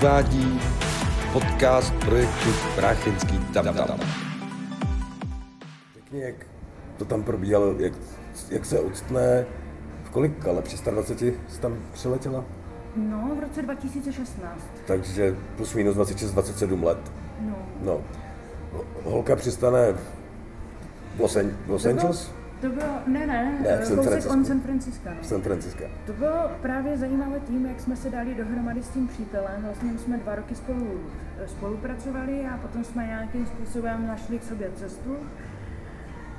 Uvádí podcast projektu Práchenský tam tam. Řekni, jak to tam probíhalo, jak, jak se ocitne, v kolik ale při 120 jsi tam přiletěla? No, v roce 2016. Takže plus minus 26-27 let. No. No. Holka přistane v Los, An- Los Angeles? To bylo, ne, ne, Ne, v San kousek Francisco. on San Francisco. No. V San Francisco. To bylo právě zajímavé tím, jak jsme se dali dohromady s tím přítelem. Vlastně jsme dva roky spolu eh, spolupracovali a potom jsme nějakým způsobem našli k sobě cestu.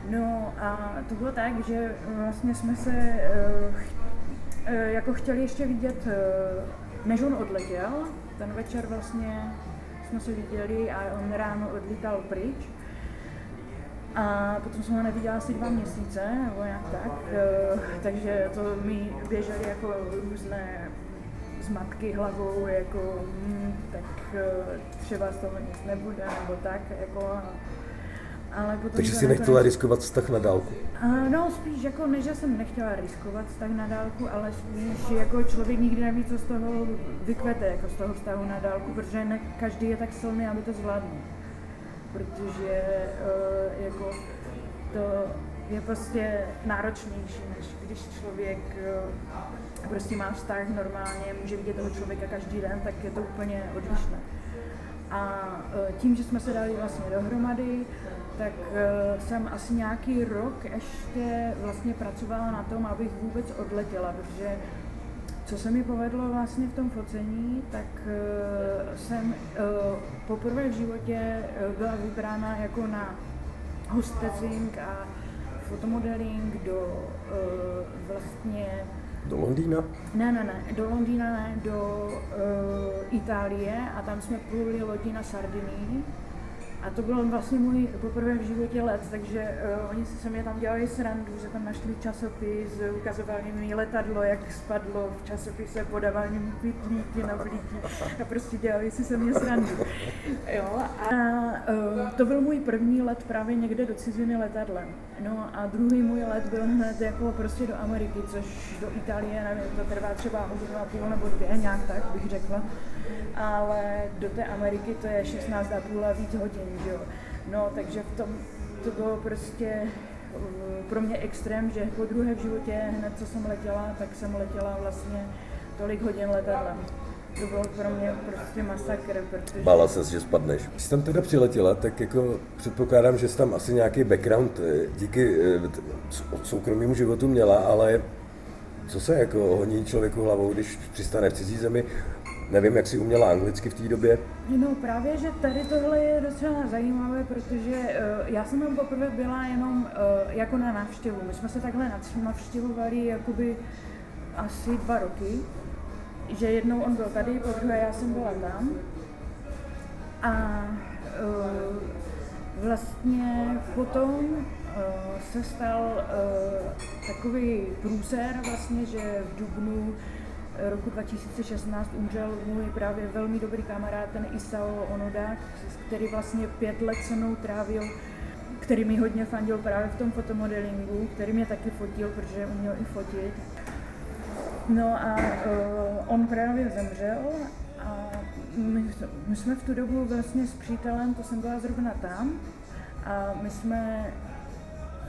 No a to bylo tak, že vlastně jsme se eh, eh, jako chtěli ještě vidět, eh, než on odletěl, ten večer vlastně jsme se viděli a on ráno odlítal pryč. A potom jsem ho neviděla asi dva měsíce, nebo nějak tak, eh, takže to mi běžely jako různé zmatky hlavou, jako hm, tak eh, třeba z toho nic nebude, nebo tak, jako, ale potom Takže si nechtěla riskovat vztah na dálku. a No spíš jako ne, že jsem nechtěla riskovat vztah na dálku, ale spíš jako člověk nikdy neví, co z toho vykvete, jako z toho vztahu na dálku, protože ne každý je tak silný, aby to zvládnul. Protože uh, jako to je prostě náročnější, než když člověk uh, prostě má vztah normálně, může vidět toho člověka každý den, tak je to úplně odlišné. A eh, tím, že jsme se dali vlastně dohromady, tak eh, jsem asi nějaký rok ještě vlastně pracovala na tom, abych vůbec odletěla, protože co se mi povedlo vlastně v tom focení, tak eh, jsem eh, poprvé v životě eh, byla vybrána jako na hostessing a fotomodeling do vlastně Do Londýna? ne, ne, ne, do Londýna ne, do uh, Itálie a tam jsme pluli lodi na Sardinii. A to byl vlastně můj poprvé v životě let, takže uh, oni si se mě tam dělali srandu, že tam našli časopis, ukazovali mi letadlo, jak spadlo v časopise, podávali mi pitlíky na blíky a prostě dělali si se mě srandu. Jo, a uh, to byl můj první let právě někde do ciziny letadlem. No a druhý můj let byl hned jako prostě do Ameriky, což do Itálie, nevím, to trvá třeba hodinu a půl nebo dvě, nějak tak bych řekla. Ale do té Ameriky to je 16 a půl a víc hodin, že jo. No, takže v tom to bylo prostě uh, pro mě extrém, že po druhé v životě, hned co jsem letěla, tak jsem letěla vlastně tolik hodin letadlem. To bylo pro mě prostě masakr, protože... Bála ses, že spadneš. Když jsi tam teda přiletěla, tak jako předpokládám, že jsi tam asi nějaký background eh, díky eh, soukromému životu měla, ale co se jako honí člověku hlavou, když přistane v cizí zemi? Nevím, jak jsi uměla anglicky v té době. No právě, že tady tohle je docela zajímavé, protože uh, já jsem tam poprvé byla jenom uh, jako na návštěvu. My jsme se takhle nav- navštěvovali jakoby asi dva roky, že jednou on byl tady, po druhé já jsem byla tam. A uh, vlastně potom uh, se stal uh, takový průser vlastně, že v Dubnu roku 2016 umřel můj právě velmi dobrý kamarád, ten Isao Onoda, který vlastně pět let se mnou trávil, který mi hodně fandil právě v tom fotomodelingu, který mě taky fotil, protože uměl i fotit. No a uh, on právě zemřel a my, my jsme v tu dobu vlastně s přítelem, to jsem byla zrovna tam, a my jsme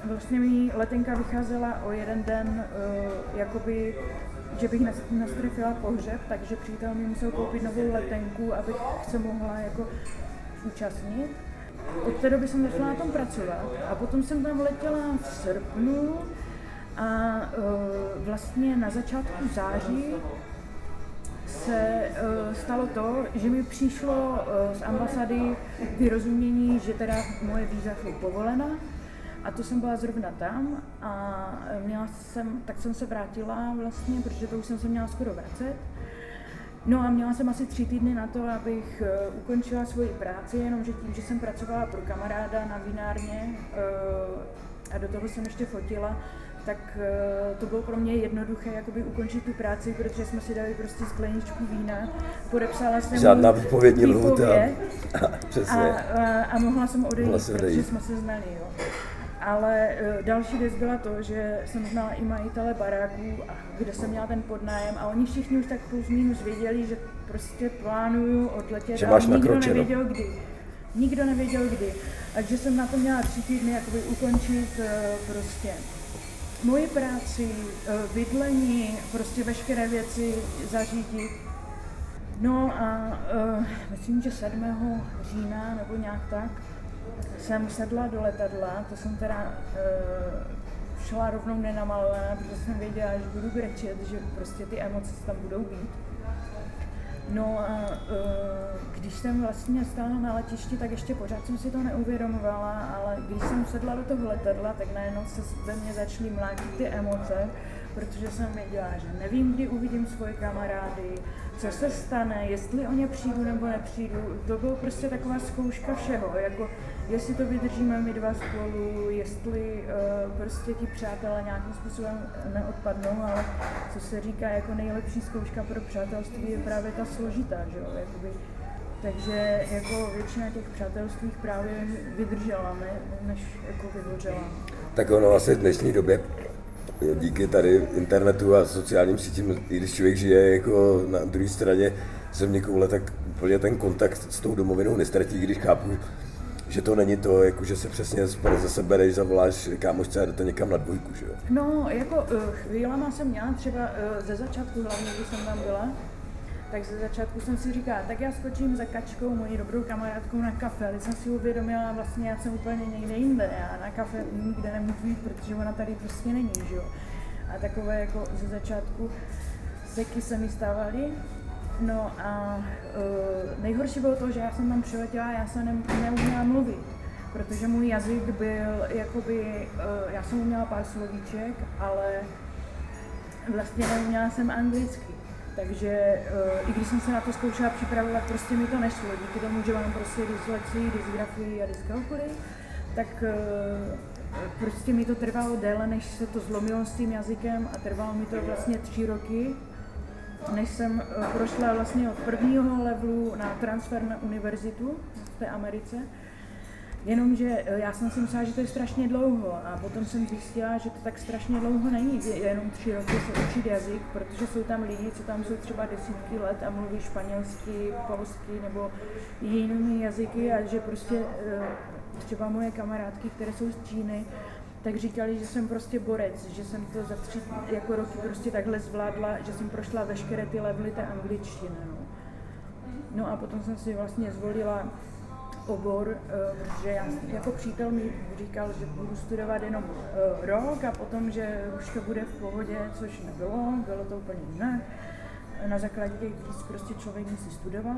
vlastně mi letenka vycházela o jeden den, uh, jakoby, že bych nas- nastrefila pohřeb, takže přítel mi musel koupit novou letenku, abych se mohla jako účastnit. Od té doby jsem začala na tom pracovat a potom jsem tam letěla v srpnu a uh, vlastně na začátku září se uh, stalo to, že mi přišlo uh, z ambasády vyrozumění, že teda moje víza jsou povolena a to jsem byla zrovna tam a měla jsem, tak jsem se vrátila vlastně, protože to už jsem se měla skoro vracet. No a měla jsem asi tři týdny na to, abych uh, ukončila svoji práci, jenomže tím, že jsem pracovala pro kamaráda na vinárně uh, a do toho jsem ještě fotila, tak uh, to bylo pro mě jednoduché jakoby ukončit tu práci, protože jsme si dali prostě skleničku vína, podepsala jsem Žádná mu výpovědní lhůta. Přesně. a, a, a mohla jsem odejít, Mohla protože jsme se znali, jo. Ale uh, další věc byla to, že jsem znala i majitele baráků, kde jsem měla ten podnájem a oni všichni už tak plus minus věděli, že prostě plánuju odletět, že máš ale nikdo nakročeno. nevěděl kdy. Nikdo nevěděl kdy. Takže jsem na to měla tři týdny jakoby ukončit uh, prostě moji práci, uh, bydlení, prostě veškeré věci zařídit. No a uh, myslím, že 7. října nebo nějak tak jsem sedla do letadla, to jsem teda uh, šla rovnou nenamalovaná, protože jsem věděla, že budu brečet, že prostě ty emoce tam budou být. No a uh, když jsem vlastně stála na letišti, tak ještě pořád jsem si to neuvědomovala, ale když jsem sedla do toho letadla, tak najednou se ve mně začaly mlátit ty emoce, protože jsem věděla, že nevím, kdy uvidím svoje kamarády, co se stane, jestli o ně přijdu nebo nepřijdu. To bylo prostě taková zkouška všeho, jako jestli to vydržíme my dva spolu, jestli uh, prostě ti přátelé nějakým způsobem neodpadnou, ale co se říká jako nejlepší zkouška pro přátelství je právě ta složitá, že jo, jakoby. Takže jako většina těch přátelství právě vydržela, ne, než jako vyhořela. Tak ono vlastně v dnešní době díky tady internetu a sociálním sítím, i když člověk žije jako na druhé straně země koule, tak úplně ten kontakt s tou domovinou nestratí, když chápu, že to není to, jako že se přesně ze sebe jdeš, zavoláš kámošce a jdete někam na dvojku, že jo? No, jako chvílema jsem měla třeba ze začátku, hlavně když jsem tam byla, tak ze začátku jsem si říkala, tak já skočím za kačkou, mojí dobrou kamarádkou na kafe, ale jsem si uvědomila, vlastně já jsem úplně někde jinde, já na kafe nikde nemůžu jít, protože ona tady prostě není, že jo. A takové jako ze začátku seky se mi stávaly, No a uh, nejhorší bylo to, že já jsem tam přiletěla, já jsem ne, neuměla mluvit, protože můj jazyk byl jakoby, uh, já jsem uměla pár slovíček, ale vlastně neuměla jsem anglicky. Takže uh, i když jsem se na to zkoušela připravovat, prostě mi to nešlo. Díky tomu, že mám prostě dyslexii, dysgrafii a dyskalkuly, tak uh, prostě mi to trvalo déle, než se to zlomilo s tím jazykem a trvalo mi to vlastně tři roky, než jsem prošla vlastně od prvního levelu na transfer na univerzitu v té Americe. Jenomže já jsem si myslela, že to je strašně dlouho a potom jsem zjistila, že to tak strašně dlouho není, jenom tři roky se učit jazyk, protože jsou tam lidi, co tam jsou třeba desítky let a mluví španělsky, polsky nebo jinými jazyky a že prostě třeba moje kamarádky, které jsou z Číny, tak říkali, že jsem prostě borec, že jsem to za tři jako roky prostě takhle zvládla, že jsem prošla veškeré ty levely té angličtiny. No. no a potom jsem si vlastně zvolila obor, protože já jako přítel mi říkal, že budu studovat jenom rok a potom, že už to bude v pohodě, což nebylo, bylo to úplně jinak. Na základě těch prostě člověk musí studovat.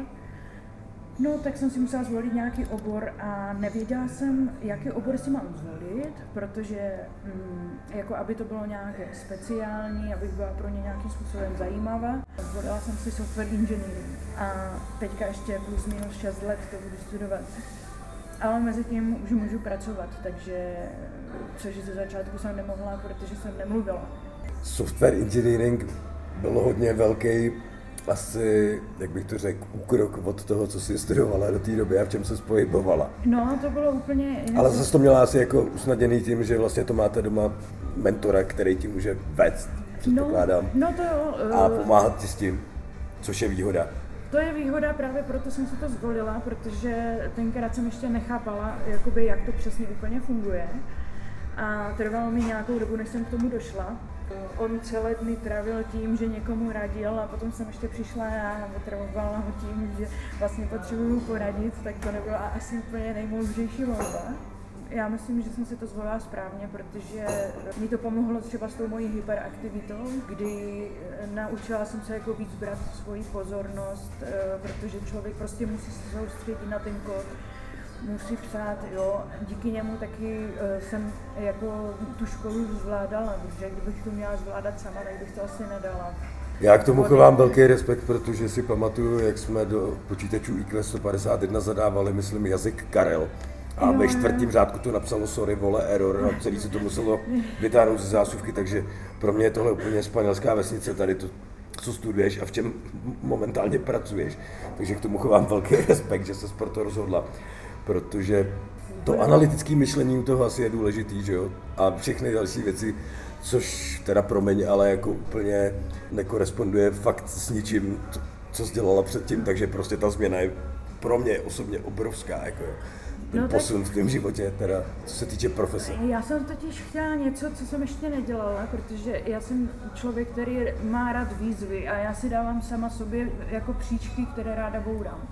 No, tak jsem si musela zvolit nějaký obor a nevěděla jsem, jaký obor si mám zvolit, protože mm, jako aby to bylo nějaké speciální, abych byla pro ně nějakým způsobem zajímavá. Zvolila jsem si software engineering a teďka ještě plus minus 6 let to budu studovat. Ale mezi tím už můžu pracovat, takže což ze začátku jsem nemohla, protože jsem nemluvila. Software engineering byl hodně velký asi, jak bych to řekl, úkrok od toho, co jsi studovala do té doby a v čem se pohybovala. No, to bylo úplně... Ale zase to měla asi jako usnadněný tím, že vlastně to máte doma mentora, který ti může vést, předpokládám. No, no to jo. A pomáhat ti s tím, což je výhoda. To je výhoda, právě proto jsem si to zvolila, protože tenkrát jsem ještě nechápala, jakoby, jak to přesně úplně funguje. A trvalo mi nějakou dobu, než jsem k tomu došla. On celé dny trávil tím, že někomu radil a potom jsem ještě přišla a otravovala ho tím, že vlastně potřebuju poradit, tak to nebyla asi úplně nejmoudřejší volba. Já myslím, že jsem si to zvolila správně, protože mi to pomohlo třeba s tou mojí hyperaktivitou, kdy naučila jsem se jako víc brát svoji pozornost, protože člověk prostě musí se soustředit na ten kód, musí psát, jo. Díky němu taky uh, jsem jako tu školu zvládala, protože kdybych to měla zvládat sama, tak bych to asi nedala. Já k tomu chovám velký respekt, protože si pamatuju, jak jsme do počítačů IQ 151 zadávali, myslím, jazyk Karel. A ve čtvrtém řádku to napsalo sorry, vole, error a celý se to muselo vytáhnout ze zásuvky, takže pro mě je tohle úplně španělská vesnice, tady to, co studuješ a v čem momentálně pracuješ. Takže k tomu chovám velký respekt, že se pro to rozhodla protože to analytické myšlení u toho asi je důležitý, že jo? A všechny další věci, což teda promiň, ale jako úplně nekoresponduje fakt s ničím, co jsi dělala předtím, takže prostě ta změna je pro mě osobně obrovská, jako ten No tak- posun v tvém životě, teda, co se týče profese. Já jsem totiž chtěla něco, co jsem ještě nedělala, protože já jsem člověk, který má rád výzvy a já si dávám sama sobě jako příčky, které ráda bourám.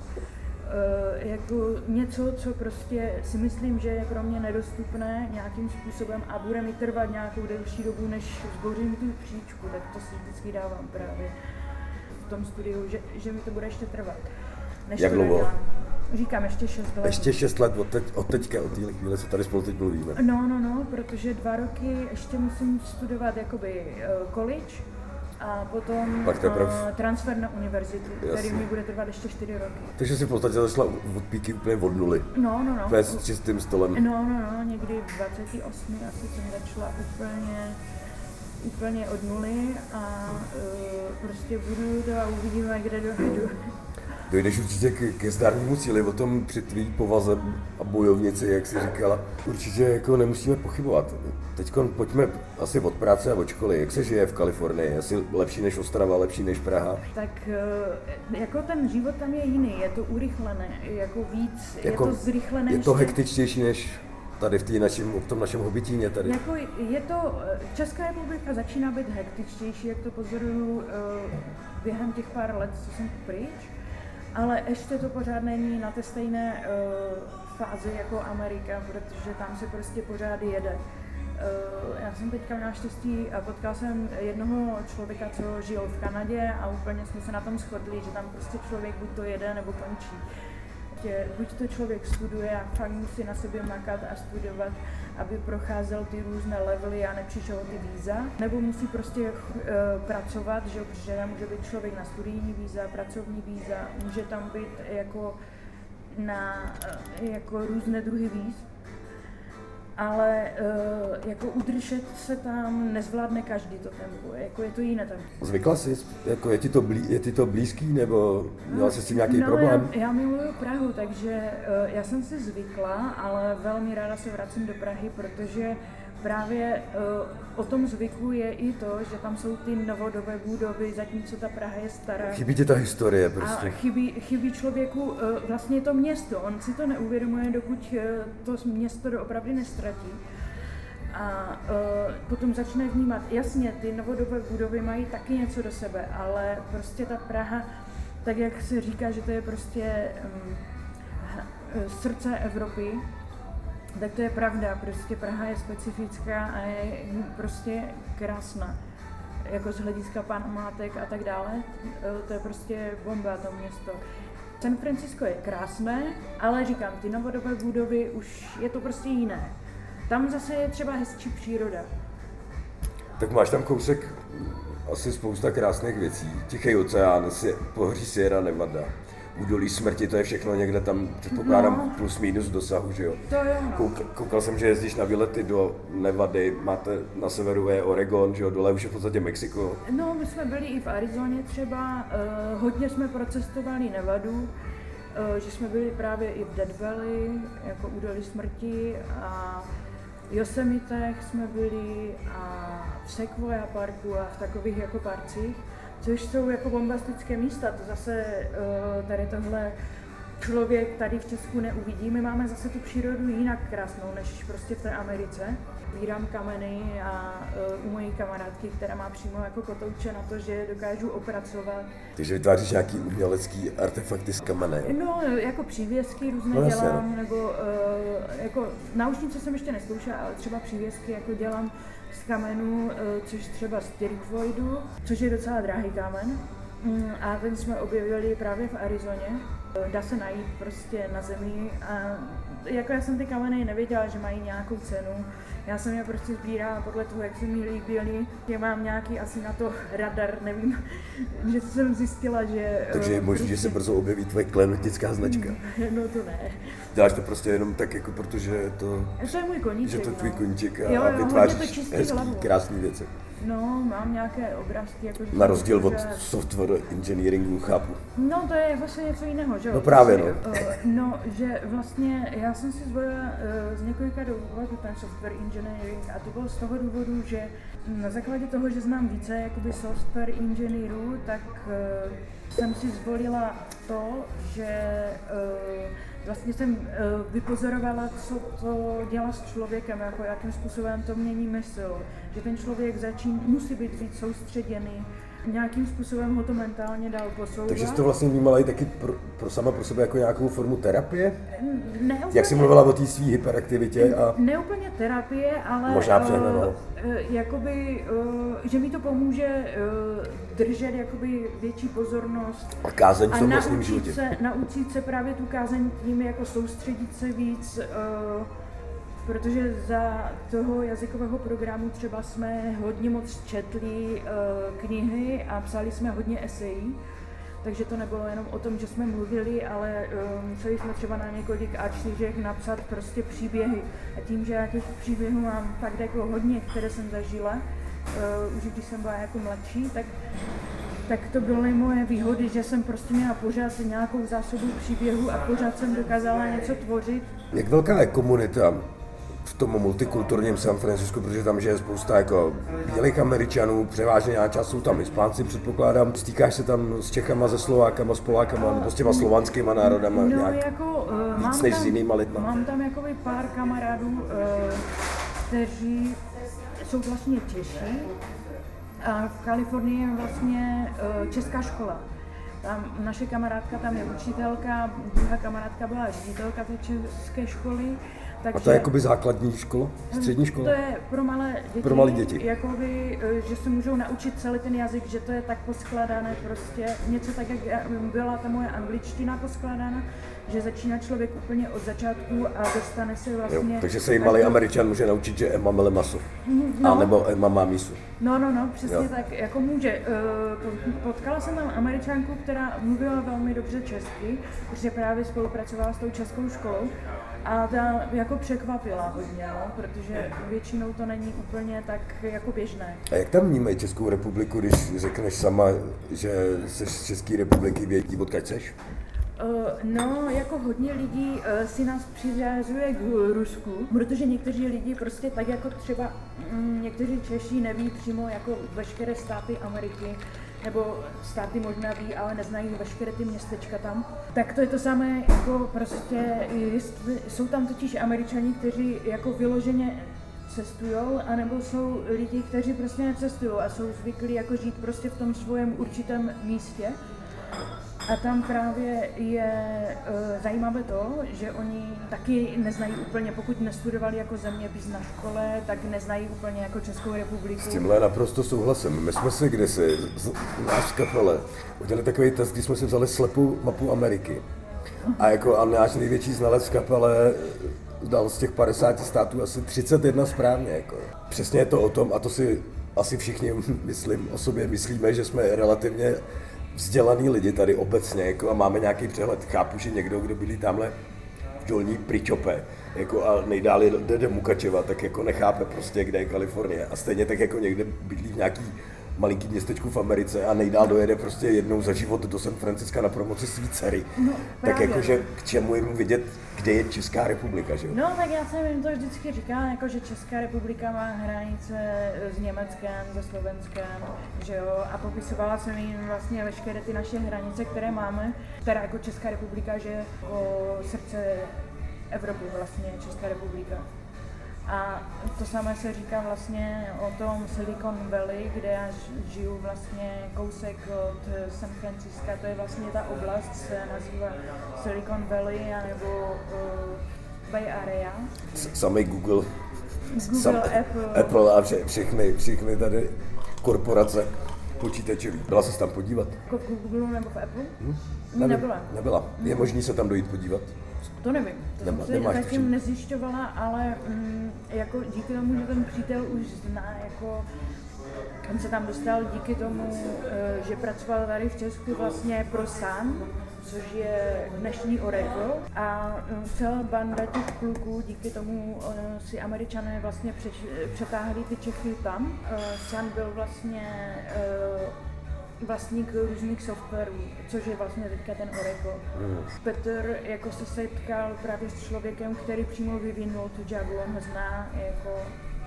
E, jako něco, co prostě si myslím, že je pro mě nedostupné nějakým způsobem a bude mi trvat nějakou delší dobu, než zbořím tu příčku, tak to si vždycky dávám právě v tom studiu, že, že mi to bude ještě trvat. Než Jak dlouho? Říkám ještě 6 let. Ještě 6 let od, teď, od teďka, od téhle chvíle, co tady spolu teď mluvíme. No, no, no, protože dva roky ještě musím studovat jakoby uh, college a potom Pak teprv. eh, transfer na univerzitu, který Jasně. mi bude trvat ještě čtyři roky. Takže si v podstatě začala od píky úplně od nuly. No, no, no. Úplně s čistým stolem. No, no, no, někdy v 28 asi jsem začala úplně, úplně od nuly a uh, prostě budu to a uvidíme, kde dojedu. Dojdeš určitě ke, ke zdárnému cíli, o tom při tvý povaze a bojovnici, jak jsi říkala. Určitě jako nemusíme pochybovat. Teď pojďme asi od práce a od školy. Jak se žije v Kalifornii? Asi lepší než Ostrava, lepší než Praha? Tak eh, jako ten život tam je jiný, je to urychlené, jako víc, Jako- je to zrychlené. Je to hektičtější než tady v, našim, v tom našem hobitíně tady. Jako je to, eh, Česká republika začíná být hektičtější, jak to pozoruju eh, během těch pár let, co jsem pryč, ale ještě to pořád není na té stejné eh, fázi jako Amerika, protože tam se prostě pořád jede. Eh, Já jsem teďka měla štěstí a potkala jsem jednoho člověka, co žil v Kanadě a úplně jsme se na tom shodli, že tam prostě člověk buď to jede nebo končí. Prostě buď to člověk studuje a fakt musí na sobě makat a studovat, aby procházel ty různé levely a nepřišel ty víza, nebo musí prostě uh, pracovat, že protože může být člověk na studijní víza, pracovní víza, může tam být jako na uh, jako různé druhy víz, ale uh, jako udržet se tam nezvládne každý to tempo, jako je to jiné tempo. Zvykla jsi? Jako je, ti to blí, je ti to blízký, nebo měla jsi s tím nějaký no, problém? Já, já miluju Prahu, takže uh, já jsem si zvykla, ale velmi ráda se vracím do Prahy, protože právě uh, o tom zvyku je i to, že tam jsou ty novodobé budovy, zatímco ta Praha je stará. Chybí ti ta historie A prostě. chybí, chybí člověku uh, vlastně to město. On si to neuvědomuje, dokud uh, to město doopravdy nestratí. A uh, potom začne vnímat, jasně, ty novodobé budovy mají taky něco do sebe, ale prostě ta Praha, tak jak se říká, že to je prostě um, srdce Evropy, tak to je pravda, prostě Praha je specifická a je prostě krásná. Jako z hlediska památek a tak dále, Eh, to je prostě bomba to město. San Francisco je krásné, ale říkám, ty novodobé budovy už je to prostě jiné. Tam zase je třeba hezčí příroda. Tak máš tam kousek asi spousta krásných věcí. Tichý oceán, si, pohoří Sierra Nevada, údolí smrti, to je všechno někde tam, předpokládám, No. plus minus dosahu, že jo? To jo, no. Koukal, koukal jsem, že jezdíš na výlety do Nevady, máte na severu je Oregon, že jo, dole už je v podstatě Mexiko. No, my jsme byli i v Arizoně třeba, uh, hodně jsme procestovali Nevadu, uh, že jsme byli právě i v Dead Valley, jako údolí smrti a v Yosemitech jsme byli a v Sequoia parku a v takových jako parcích, což jsou jako bombastické místa, to zase uh, tady tohle člověk tady v Česku neuvidí. My máme zase tu přírodu jinak krásnou, než prostě v té Americe. Sbírám kameny a uh, u mojí kamarádky, která má přímo jako kotouče na to, že je dokážu opracovat. Takže vytváříš nějaký umělecký artefakty z kamene. No, jako přívěsky různé No, no, jasně, dělám, nebo uh, jako náušnice jsem ještě neskoušela, ale třeba přívěsky jako dělám z kamenů, uh, což třeba z Tirkvoidu, což je docela drahý kámen. Mm, A ten jsme objevili právě v Arizoně. Dá se najít prostě na zemi a jako já jsem ty kameny nevěděla, že mají nějakou cenu. Já jsem je prostě sbírala podle toho, jak se mi líbily. Já mám nějaký asi na to radar, nevím, že jsem zjistila, že... Takže je eh, možné, že se brzo objeví tvoje klenotická značka. No to ne. Děláš to prostě jenom tak, jako protože je to, To je můj koníček, že to je tvůj no. koníček a, Jo, jo, vytváříš hezký, hlavu. krásný věci. No, mám nějaké obrázky. Jako, Na rozdíl od že- software engineeringu chápu. No, to je vlastně něco jiného, že jo? No právě, Prostě, no. eh, no, že vlastně já jsem si zvolila eh, z několika důvodů ten software engineering a to bylo z toho důvodu, že na základě toho, že znám více jakoby software inženýrů, tak eh, jsem si zvolila to, že vlastně jsem eh, vypozorovala, co to dělá s člověkem, jako jakým způsobem to mění mysl, že ten člověk začín, musí být víc soustředěný, nějakým způsobem ho to mentálně dál posouvat. Takže jsi to vlastně vnímala i taky pro, pro sama pro sebe jako nějakou formu terapie? ne Jak jsi mluvila o té své hyperaktivitě a Ne úplně terapie, ale Možná eh, přehnanou. eh, jakoby, eh, že mi to pomůže eh, držet jakoby větší pozornost a kázeň v a tom vlastním naučit životě. se, naučit se právě tu kázeň tím jako soustředit se víc, eh, protože za toho jazykového programu třeba jsme hodně moc četli eh, knihy a psali jsme hodně esejí, takže to nebylo jenom o tom, že jsme mluvili, ale eh, museli jsme třeba na několik A4 napsat prostě příběhy. A tím, že já těch příběhů mám fakt jako hodně, které jsem zažila, eh, už když jsem byla jako mladší, tak tak to byly moje výhody, že jsem prostě měla pořád nějakou zásobu příběhu a pořád jsem dokázala něco tvořit. Jak velká je komunita v tom multikulturním San Francisco, protože tam žije spousta jako bílých Američanů, převážně nějaká část jsou tam Hispánci, předpokládám. Stýkáš se tam s Čechama, se Slovákama, s Polákama, nebo s těma slovanskýma národama No, nějak? jako, uh, víc mám než tam, s jinýma lidma. Mám tam jakoby pár kamarádů, uh, kteří jsou vlastně Češi. A v Kalifornii je vlastně uh, česká škola. Tam naše kamarádka tam je učitelka, druhá kamarádka byla ředitelka té české školy. Takže, A to je jakoby základní škola? Střední škola? To je pro malé děti. Pro malé děti. Jakoby, eh, že se můžou naučit celý ten jazyk, že to je tak poskládané prostě, něco tak, jak byla ta moje angličtina poskládána, že začíná člověk úplně od začátku a dostane se Jo, vlastně... takže se i malý do- Američan může naučit, že Emma mele maso. no. A nebo Emma má mísu. No, no, no, přesně Jo. tak, jako může. Eh, po- Potkala jsem tam američanku, která mluvila velmi dobře česky, protože právě spolupracovala s tou českou školou a ta jako překvapila hodně, no, protože většinou to není úplně tak jako běžné. A jak tam vnímají Českou republiku, když řekneš sama, že jsi z České republiky, vědí, odkud seš? Eh, No, jako hodně lidí eh, si nás přiřazuje k Rusku, protože někteří lidi prostě tak jako třeba mm, někteří Češi neví přímo jako veškeré státy Ameriky, nebo státy možná ví, ale neznají veškeré ty městečka tam. Tak to je to samé, jako prostě jsou tam totiž Američani, kteří jako vyloženě cestují, anebo jsou lidi, kteří prostě necestují a jsou zvyklí jako žít prostě v tom svém určitém místě. A tam právě je e, zajímavé to, že oni taky neznají úplně, pokud nestudovali jako zeměpis na škole, tak neznají úplně jako Českou republiku. S tímhle naprosto souhlasím. My jsme si kdysi z náš kapele udělali takový test, kdy jsme si vzali slepou mapu Ameriky. A jako a náš největší znalec kapele dal z těch 50 států asi 31 správně. Jako. Přesně je to o tom, a to si asi všichni, myslím, o sobě myslíme, že jsme relativně vzdělaný lidi tady obecně jako, a máme nějaký přehled. Chápu, že někdo, kdo bydlí tamhle v dolní Pričope jako a nejdál jde do Mukačeva, tak jako nechápe prostě, kde je Kalifornie. A stejně tak jako někde bydlí v nějaký malinký městečku v Americe a nejdál dojede prostě jednou za život do San Franciska na promoci svý dcery. No, tak jakože k čemu jim vidět, kde je Česká republika, že jo? No, tak já jsem jim to vždycky říkala, jako, že Česká republika má hranice s Německem, se Slovenskem, že jo, a popisovala jsem jim vlastně veškeré ty naše hranice, které máme, teda jako Česká republika, že jako srdce Evropy vlastně Česká republika. A to samé se říká vlastně o tom Silicon Valley, kde já žiju vlastně kousek od eh, San Francisca, to je vlastně ta oblast, se nazývá Silicon Valley, anebo uh, Bay Area. Samý Google, Google, sam, Apple. Apple a vše, všechny, všechny tady korporace počítačový. Byla se tam podívat? Jako v Google nebo v Apple? Nevím. Nebyla. Nebyla. Je možný se tam dojít podívat? To nevím, to Nemá- jsem nemáš zatím nezjišťovala, ale mm, jako díky tomu, že ten přítel už zná, jako on se tam dostal díky tomu, eh, že pracoval tady v Česku vlastně pro Sun, což je dnešní Oracle a eh, celá banda těch kluků díky tomu eh, si američané vlastně přeč, přetáhli ty Čechy tam. Eh, Sun byl vlastně vlastník různých softwarů, což je vlastně teďka ten Oracle. Petr jako se setkal právě s člověkem, který přímo vyvinul tu Javu, on zná jako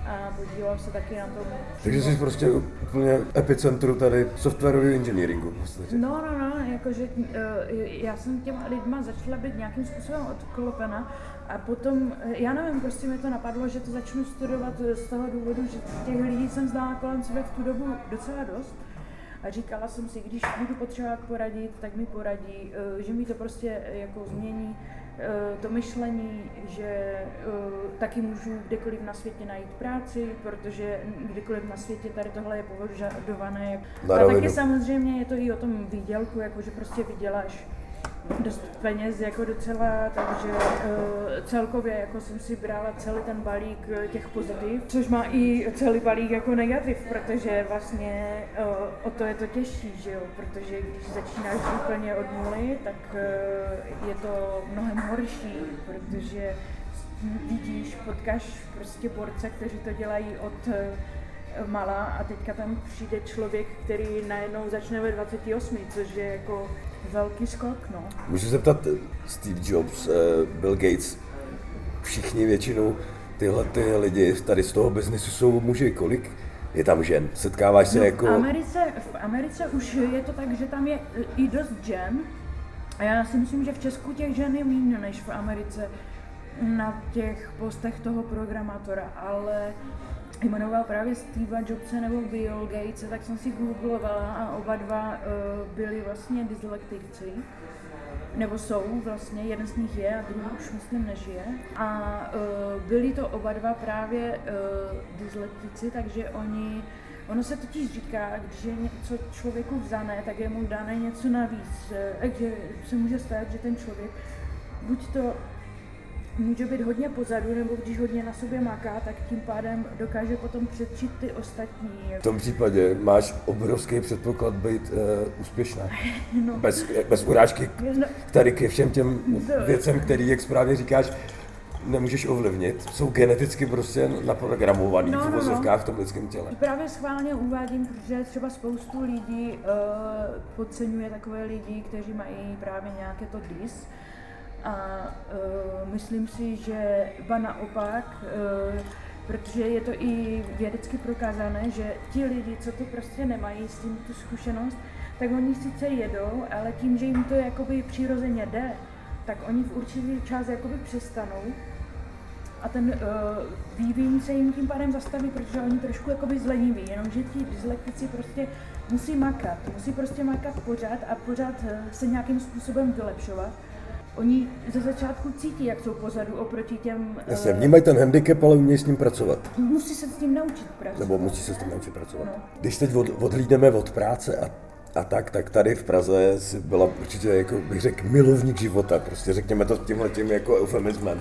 a podílel se taky na tom. Takže jsi prostě úplně epicentru tady softwarového engineeringu. v podstatě. No, no, no, jakože eh, já jsem těma lidma začala být nějakým způsobem odklopena a potom, eh, já nevím, prostě mi to napadlo, že to začnu studovat z toho důvodu, že těch lidí jsem znala kolem sebe v tu dobu docela dost. A říkala jsem si, když budu potřebovat poradit, tak mi poradí, eh, že mi to prostě eh, jako změní eh, to myšlení, že taky můžu kdekoliv na světě najít práci, protože kdekoliv na světě tady tohle je považované. A taky samozřejmě je to i o tom výdělku, jako že prostě vyděláš dost peněz jako docela, takže uh, celkově jako jsem si brala celý ten balík eh, těch pozitiv, což má i celý balík jako negativ, protože vlastně uh, o to je to těžší, že jo, protože když začínáš úplně od nuly, tak uh, je to mnohem horší, protože vidíš, potkáš prostě borce, kteří to dělají od malá a teďka tam přijde člověk, který najednou začne ve 28, což je jako velký skok, no. Můžu se zeptat, eh, Steve Jobs, eh, Bill Gates, všichni většinou tyhle ty lidi tady z toho biznesu jsou muži. Kolik je tam žen? Setkáváš se No, jako... v, Americe, v Americe už je to tak, že tam je i dost žen a já si myslím, že v Česku těch žen je méně než v Americe na těch postech toho programátora, ale jmenoval právě Steve Jobse nebo Bill Gates, tak jsem si googlovala a oba dva uh, byli vlastně dyslektici nebo jsou vlastně, jeden z nich je a druhý už myslím nežije. A uh, byli to oba dva právě uh, dyslektici, takže oni, ono se totiž říká, když je něco člověku vzané, tak je mu dané něco navíc. Takže se může stát, že ten člověk buď to může být hodně pozadu, nebo když hodně na sobě maká, tak tím pádem dokáže potom předčit ty ostatní. V tom případě máš obrovský předpoklad být uh, úspěšná. No. Bez, bez urážky No, tady ke všem těm To- věcem, který, jak správně říkáš, nemůžeš ovlivnit. Jsou geneticky prostě naprogramovaný No, v no, no. v tom lidském těle. Právě schválně uvádím, protože třeba spoustu lidí uh, podceňuje takové lidi, kteří mají právě nějaké to dis. A uh, myslím si, že ba naopak, uh, protože je to i vědecky prokázané, že ti lidi, co to prostě nemají s tím tu zkušenost, tak oni sice jedou, ale tím, že jim to jakoby přirozeně jde, tak oni v určitý čas jakoby přestanou a ten uh, vývin se jim tím pádem zastaví, protože oni trošku jakoby zleniví, jenomže ti dyslektici prostě musí makat, musí prostě makat pořád a pořád se nějakým způsobem vylepšovat. Oni ze začátku cítí, jak jsou pozadu oproti těm... eh, Jasně, vnímají ten handicap, ale umějí s ním pracovat. musí se s tím naučit pracovat. Nebo musí se s tím naučit pracovat. No. Když teď od, odhlídneme od práce a, a tak, tak tady v Praze si byla určitě, jako bych řekl, milovník života. Prostě řekněme to tímhle tím jako eufemismem.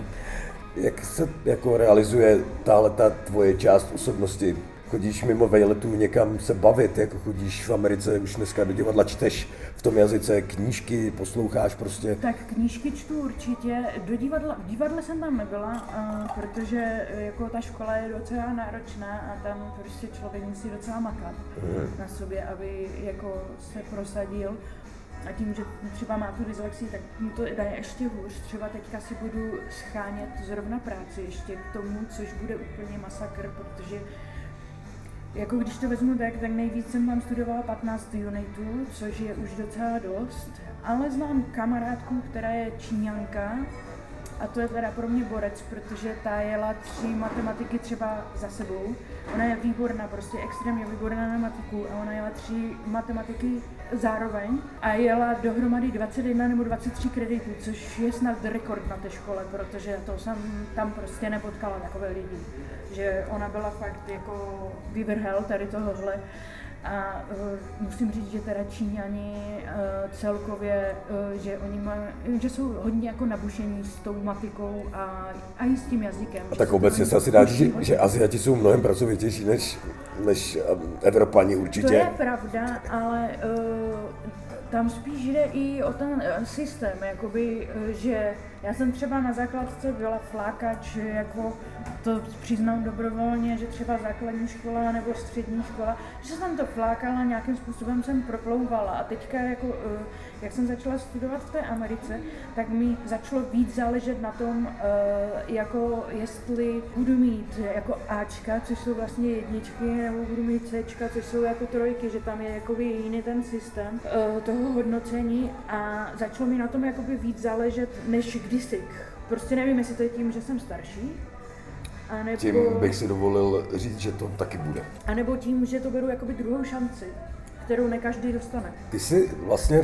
Jak se jako realizuje tahle ta tvoje část osobnosti? Chodíš mimo vejletů někam se bavit, jako chodíš v Americe už dneska do divadla, čteš v tom jazyce knížky, posloucháš prostě. Tak knížky čtu určitě. Do divadla, v divadle jsem tam nebyla, uh, protože eh, jako ta škola je docela náročná a tam prostě člověk musí docela makat na sobě, aby jako se prosadil. A tím, že třeba má tu dyslexii, tak mu to jde ještě hůř. Třeba teďka si budu schánět zrovna práci ještě k tomu, což bude úplně masakr, protože jako když to vezmu tak, tak nejvíc jsem tam studovala 15 unitů, což je už docela dost, ale znám kamarádku, která je Číňanka a to je teda pro mě borec, protože ta jela tři matematiky třeba za sebou. Ona je výborná, prostě extrémně výborná na matiku a ona jela tři matematiky zároveň a jela dohromady 21 nebo 23 kreditů, což je snad rekord na té škole, protože to jsem tam prostě nepotkala takové lidi. Že ona byla fakt jako vyvrhel tady tohohle. A uh, musím říct, že teda Číňani uh, celkově, uh, že oni mají, že jsou hodně jako nabušení s tou matikou a, a i s tím jazykem. A tak obecně se asi dá říct, že, že Aziati jsou mnohem pracovitější než, než Evropani určitě. To je pravda, ale uh, tam spíš jde i o ten systém, jakoby, že já jsem třeba na základce byla flákač, jako to přiznám dobrovolně, že třeba základní škola nebo střední škola, že jsem to flákala, nějakým způsobem jsem proplouvala a teďka jako, eh, jak jsem začala studovat v té Americe, tak mi začalo víc záležet na tom, eh, jako jestli budu mít jako Ačka, což jsou vlastně jedničky, nebo budu mít Cčka, což jsou jako trojky, že tam je jakoby jiný ten systém eh, toho hodnocení a začalo mi na tom jakoby víc záležet, než kdysi. Prostě nevím, jestli to je tím, že jsem starší, a nebo, tím bych si dovolil říct, že to taky bude. A nebo tím, že to beru jakoby druhou šanci, kterou ne každý dostane. Ty jsi vlastně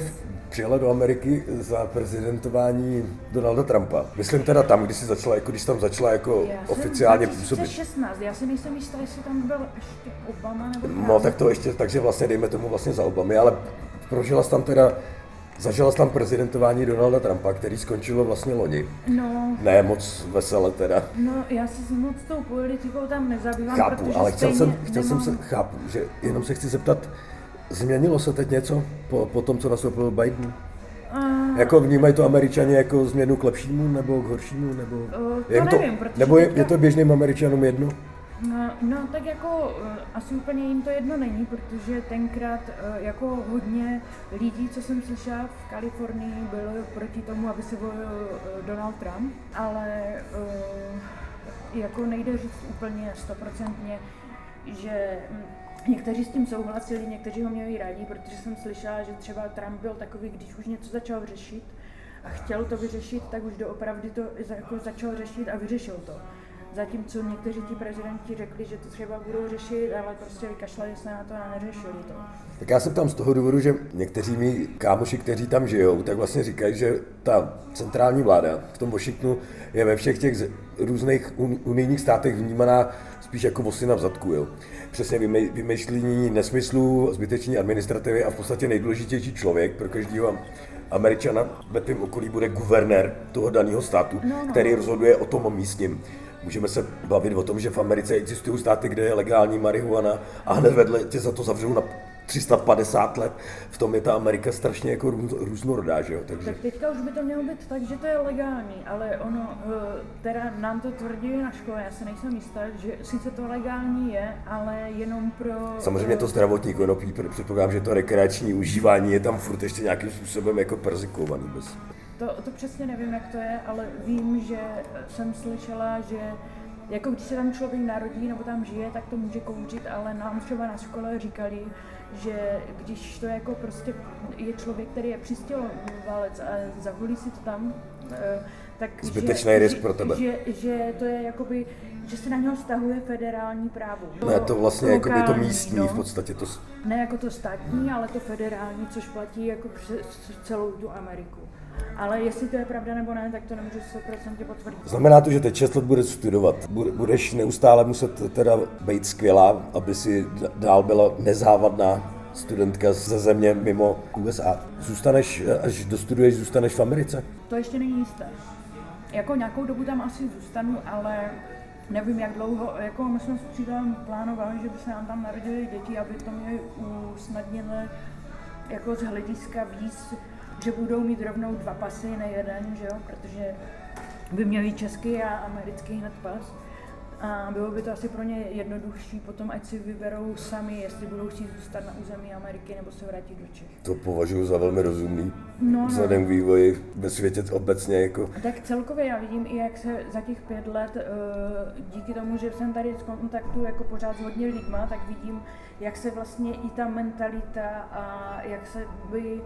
přijela do Ameriky za prezidentování Donalda Trumpa. Myslím teda tam, když jsi začala, jako když tam začala jako já oficiálně působit. 16, já si nejsem jistá, jestli tam byl ještě Obama nebo No tak to ještě, takže vlastně dejme tomu vlastně za Obamy, ale prožila jsi tam teda Zažila jsi tam prezidentování Donalda Trumpa, který skončilo vlastně loni. No. Ne moc vesele teda. No, já se moc tou politikou tam nezabývám, Chápu, ale chtěl, jsem, chtěl nemám... jsem se, chápu, že jenom se chci zeptat, změnilo se teď něco po, po tom, co nastoupil Biden? Uh, jako vnímají to američani jako změnu k lepšímu nebo k horšímu? Nebo, uh, to je nevím, to, nebo je, je to běžným američanům jedno? No, no tak jako uh, asi úplně jim to jedno není, protože tenkrát uh, jako hodně lidí, co jsem slyšela v Kalifornii, bylo proti tomu, aby se volil Donald Trump, ale jako nejde říct úplně stoprocentně, že hm, Někteří s tím souhlasili, někteří ho měli rádi, protože jsem slyšela, že třeba Trump byl takový, když už něco začal řešit a chtěl to vyřešit, tak už doopravdy to jako začal řešit a vyřešil to. Zatímco někteří ti prezidenti řekli, že to třeba budou řešit, ale prostě vykašlali se na to a neřešili to. Tak já jsem tam z toho důvodu, že někteří mý kámoši, kteří tam žijou, tak vlastně říkají, že ta centrální vláda v tom Washingtonu je ve všech těch různých unijních státech vnímaná spíš jako vosina v zadku. Jo. Přesně vymýšlení nesmyslů, zbyteční administrativy a v podstatě nejdůležitější člověk pro každého Američana ve tvém okolí bude guvernér toho daného státu, no, no. který rozhoduje o tom místním. Můžeme se bavit o tom, že v Americe existují státy, kde je legální marihuana a hned vedle tě za to zavřou na 350 let. V tom je ta Amerika strašně jako různorodá, že jo? Takže... Tak teďka už by to mělo být tak, že to je legální, ale ono, eh, teda nám to tvrdí na škole, já se nejsem jistá, že sice to legální je, ale jenom pro... Samozřejmě to zdravotní konopí, předpokládám, že to rekreační užívání je tam furt ještě nějakým způsobem jako perzikovaný. Bez... To, to přesně nevím, jak to je, ale vím, že jsem slyšela, že jako když se tam člověk narodí nebo tam žije, tak to může kouřit, ale nám třeba na škole říkali, že když to jako prostě je člověk, který je přistěhovalec a zaholí si to tam, eh, tak Zbytečný risk pro tebe. Že, že, to je jakoby, že se na něho stahuje federální právo. Ne, to vlastně jako by to místní no. v podstatě. To... Ne jako to státní, ale to federální, což platí jako přes celou tu Ameriku. Ale jestli to je pravda nebo ne, tak to nemůžu 100% potvrdit. Znamená to, že teď 6 let budeš studovat. Budeš neustále muset teda být skvělá, aby si dál byla nezávadná studentka ze země mimo USA. Zůstaneš, až dostuduješ, zůstaneš v Americe? To ještě není jisté. Jako nějakou dobu tam asi zůstanu, ale nevím jak dlouho, jako my jsme s přítelem plánovali, že by se nám tam narodili děti, aby to měli usnadněné jako z hlediska víc že budou mít rovnou dva pasy, ne jeden, že jo, protože by měli český a americký hned pas. A bylo by to asi pro ně jednodušší potom, ať si vyberou sami, jestli budou chtít zůstat na území Ameriky nebo se vrátit do Čech. To považuji za velmi rozumný. No, no. vzhledem k vývoji ve světě obecně. Jako... Tak celkově já vidím i jak se za těch pět let, eh, díky tomu, že jsem tady v kontaktu jako pořád s hodně lidma, tak vidím, jak se vlastně i ta mentalita a jak se by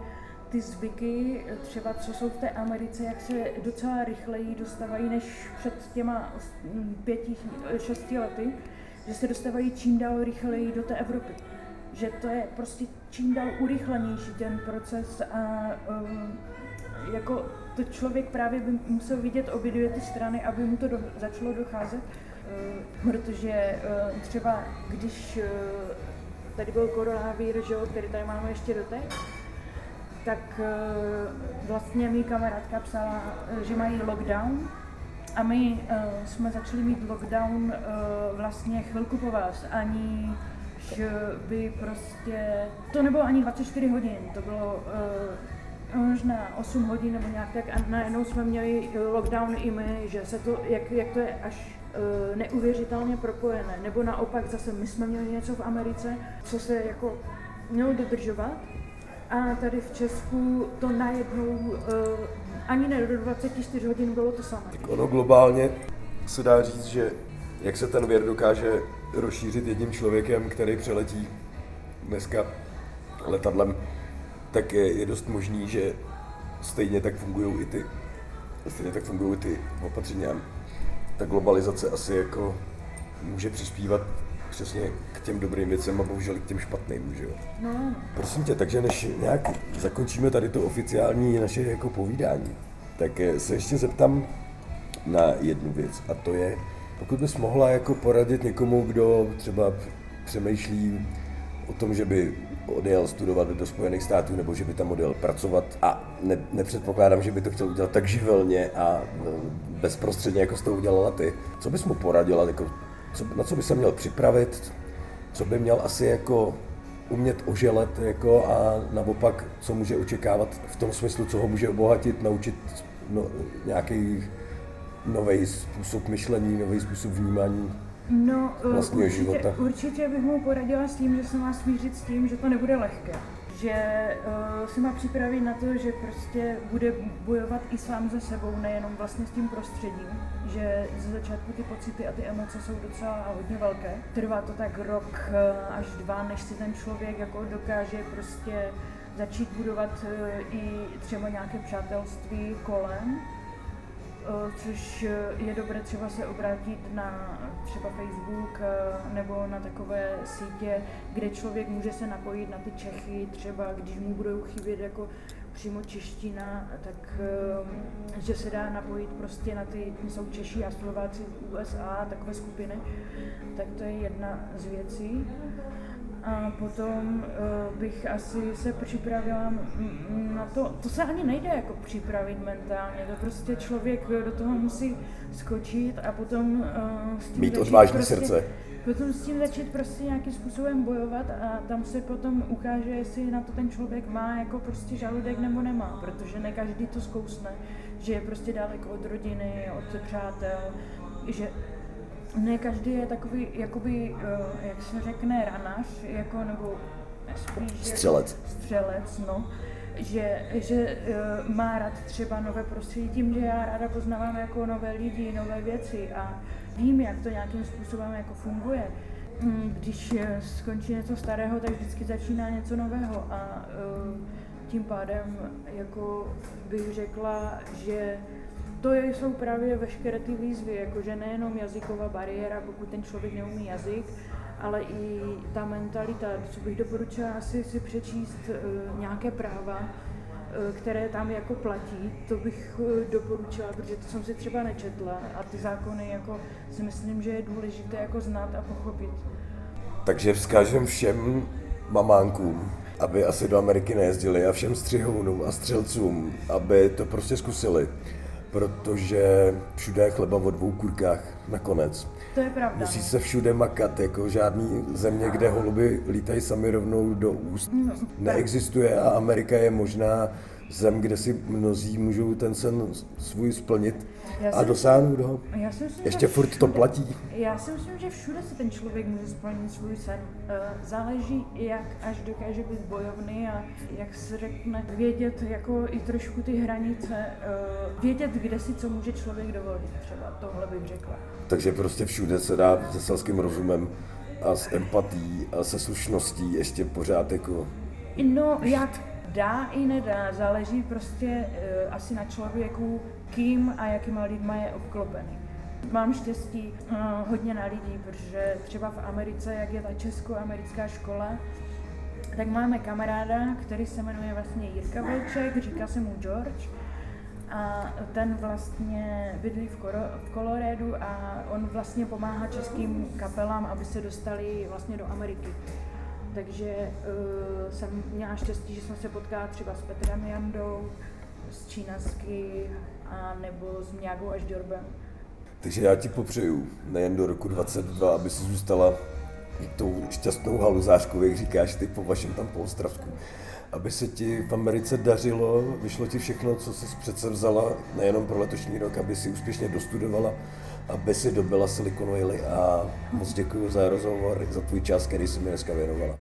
ty zvyky, třeba co jsou v té Americe, jak se docela rychleji dostávají než před těma pěti, šesti lety, že se dostávají čím dál rychleji do té Evropy. Že to je prostě čím dál urychlenější ten proces a um, jako to člověk právě by musel vidět obě dvě ty strany, aby mu to do, začalo docházet, uh, protože uh, třeba když tady byl koronavírus, že který tady máme ještě doteď, tak eh, vlastně mi kamarádka psala, eh, že mají lockdown a my uh, jsme začali mít lockdown vlastně chvilku po vás, ani že by prostě, to nebylo ani 24 hodin, to bylo možná 8 hodin nebo nějak tak a najednou jsme měli lockdown i my, že se to, jak, jak to je až neuvěřitelně propojené, nebo naopak zase my jsme měli něco v Americe, co se jako mělo dodržovat a tady v Česku to najednou uh, ani ne do 24 hodin bylo to samé. Tak ono globálně se dá říct, že jak se ten věr dokáže rozšířit jedním člověkem, který přeletí dneska letadlem, tak je, je dost možný, že stejně tak fungují i ty, stejně tak fungují i ty opatření. Ta globalizace asi jako může přispívat přesně k těm dobrým věcem a bohužel k těm špatným, že jo. No, Prosím tě, takže než nějak zakončíme tady to oficiální naše jako povídání, tak eh, se ještě zeptám na jednu věc a to je, pokud bys mohla jako poradit někomu, kdo třeba přemýšlí o tom, že by odjel studovat do Spojených států nebo že by tam odjel pracovat a ne, nepředpokládám, že by to chtěl udělat tak živelně a no, bezprostředně, jako jsi to udělala ty. Co bys mu poradila, jako, co, na co by se měl připravit, co by měl asi jako umět oželet jako a naopak, co může očekávat v tom smyslu, co ho může obohatit, naučit no, nějaký nový způsob myšlení, nový způsob vnímání No, eh, vlastního určitě, života. určitě bych mu poradila s tím, že se má smířit s tím, že to nebude lehké. Že uh, se má připravit na to, že prostě bude bojovat i sám se sebou, nejenom vlastně s tím prostředím. Že ze začátku ty pocity a ty emoce jsou docela hodně velké. Trvá to tak rok uh, až dva, než si ten člověk jako dokáže prostě začít budovat uh, i třeba nějaké přátelství kolem což eh, je dobré třeba se obrátit na třeba Facebook eh, nebo na takové sítě, kde člověk může se napojit na ty Čechy, třeba když mu budou chybět jako přímo čeština, tak že se dá napojit prostě na ty, jsou Češi a Slováci v USA, takové skupiny, tak to je jedna z věcí. A potom uh, bych asi se připravila na to, to se ani nejde jako připravit mentálně, to prostě člověk do toho musí skočit a potom uh, s tím Mít odvážné prostě, srdce. Potom s tím začít prostě nějakým způsobem bojovat a tam se potom ukáže, jestli na to ten člověk má jako prostě žaludek nebo nemá, protože ne každý to zkousne, že je prostě daleko od rodiny, od přátel, že ne každý je takový, jakoby, uh, jak se řekne, ranař, jako, nebo spíš... Střelec. Jako střelec, no. Že, že uh, má rád třeba nové prostředí tím, že já ráda poznávám jako nové lidi, nové věci a vím, jak to nějakým způsobem jako funguje. Mm, když eh, skončí něco starého, tak vždycky začíná něco nového a uh, tím pádem jako bych řekla, že to jsou právě veškeré ty výzvy, jakože nejenom jazyková bariéra, pokud ten člověk neumí jazyk, ale i ta mentalita, co bych doporučila asi si přečíst uh, nějaké práva, uh, které tam jako platí, to bych uh, doporučila, protože to jsem si třeba nečetla a ty zákony jako si myslím, že je důležité jako znát a pochopit. Takže vzkážem všem mamánkům, aby asi do Ameriky nejezdili a všem střihounům a střelcům, aby to prostě zkusili protože všude je chleba o dvou kurkách nakonec. To je pravda. Musí se všude makat, jako žádný země, kde holuby lítají sami rovnou do úst, No, neexistuje a Amerika je možná zem, kde si mnozí můžou ten sen svůj splnit Já a dosáhnout ho. Já si myslím, Ještě že furt to platí. Já si myslím, že všude si ten člověk může splnit svůj sen. Eh, Záleží, jak až dokáže být bojovný a jak se řekne, vědět jako i trošku ty hranice, eh, vědět, kde si co může člověk dovolit. Třeba tohle bych řekla. Takže prostě všude se dá se selským rozumem a s empatí a se slušností ještě pořád jako No, jak dá i nedá, záleží prostě uh, asi na člověku, kým a jakýma lidma je obklopený. Mám štěstí uh, hodně na lidí, protože třeba v Americe, jak je ta česko-americká škola, tak máme kamaráda, který se jmenuje vlastně Jirka Vlček, říká se mu George. A ten vlastně bydlí v, v Kolorédu a on vlastně pomáhá českým kapelám, aby se dostali vlastně do Ameriky. Takže uh, jsem měla štěstí, že jsem se potkala třeba s Petrem Jandou, s Čínasky a nebo s Mňágou až Diorbem. Takže já ti popřeju nejen do roku 22, aby si zůstala tou šťastnou haluzářkou, jak říkáš ty po vašem tam po Ostravsku. Aby se ti v Americe dařilo, vyšlo ti všechno, co jsi přece vzala, nejenom pro letošní rok, aby si úspěšně dostudovala, aby si dobila Silicon Valley a moc děkuji za rozhovor, za tvůj čas, který jsi mi dneska věnovala.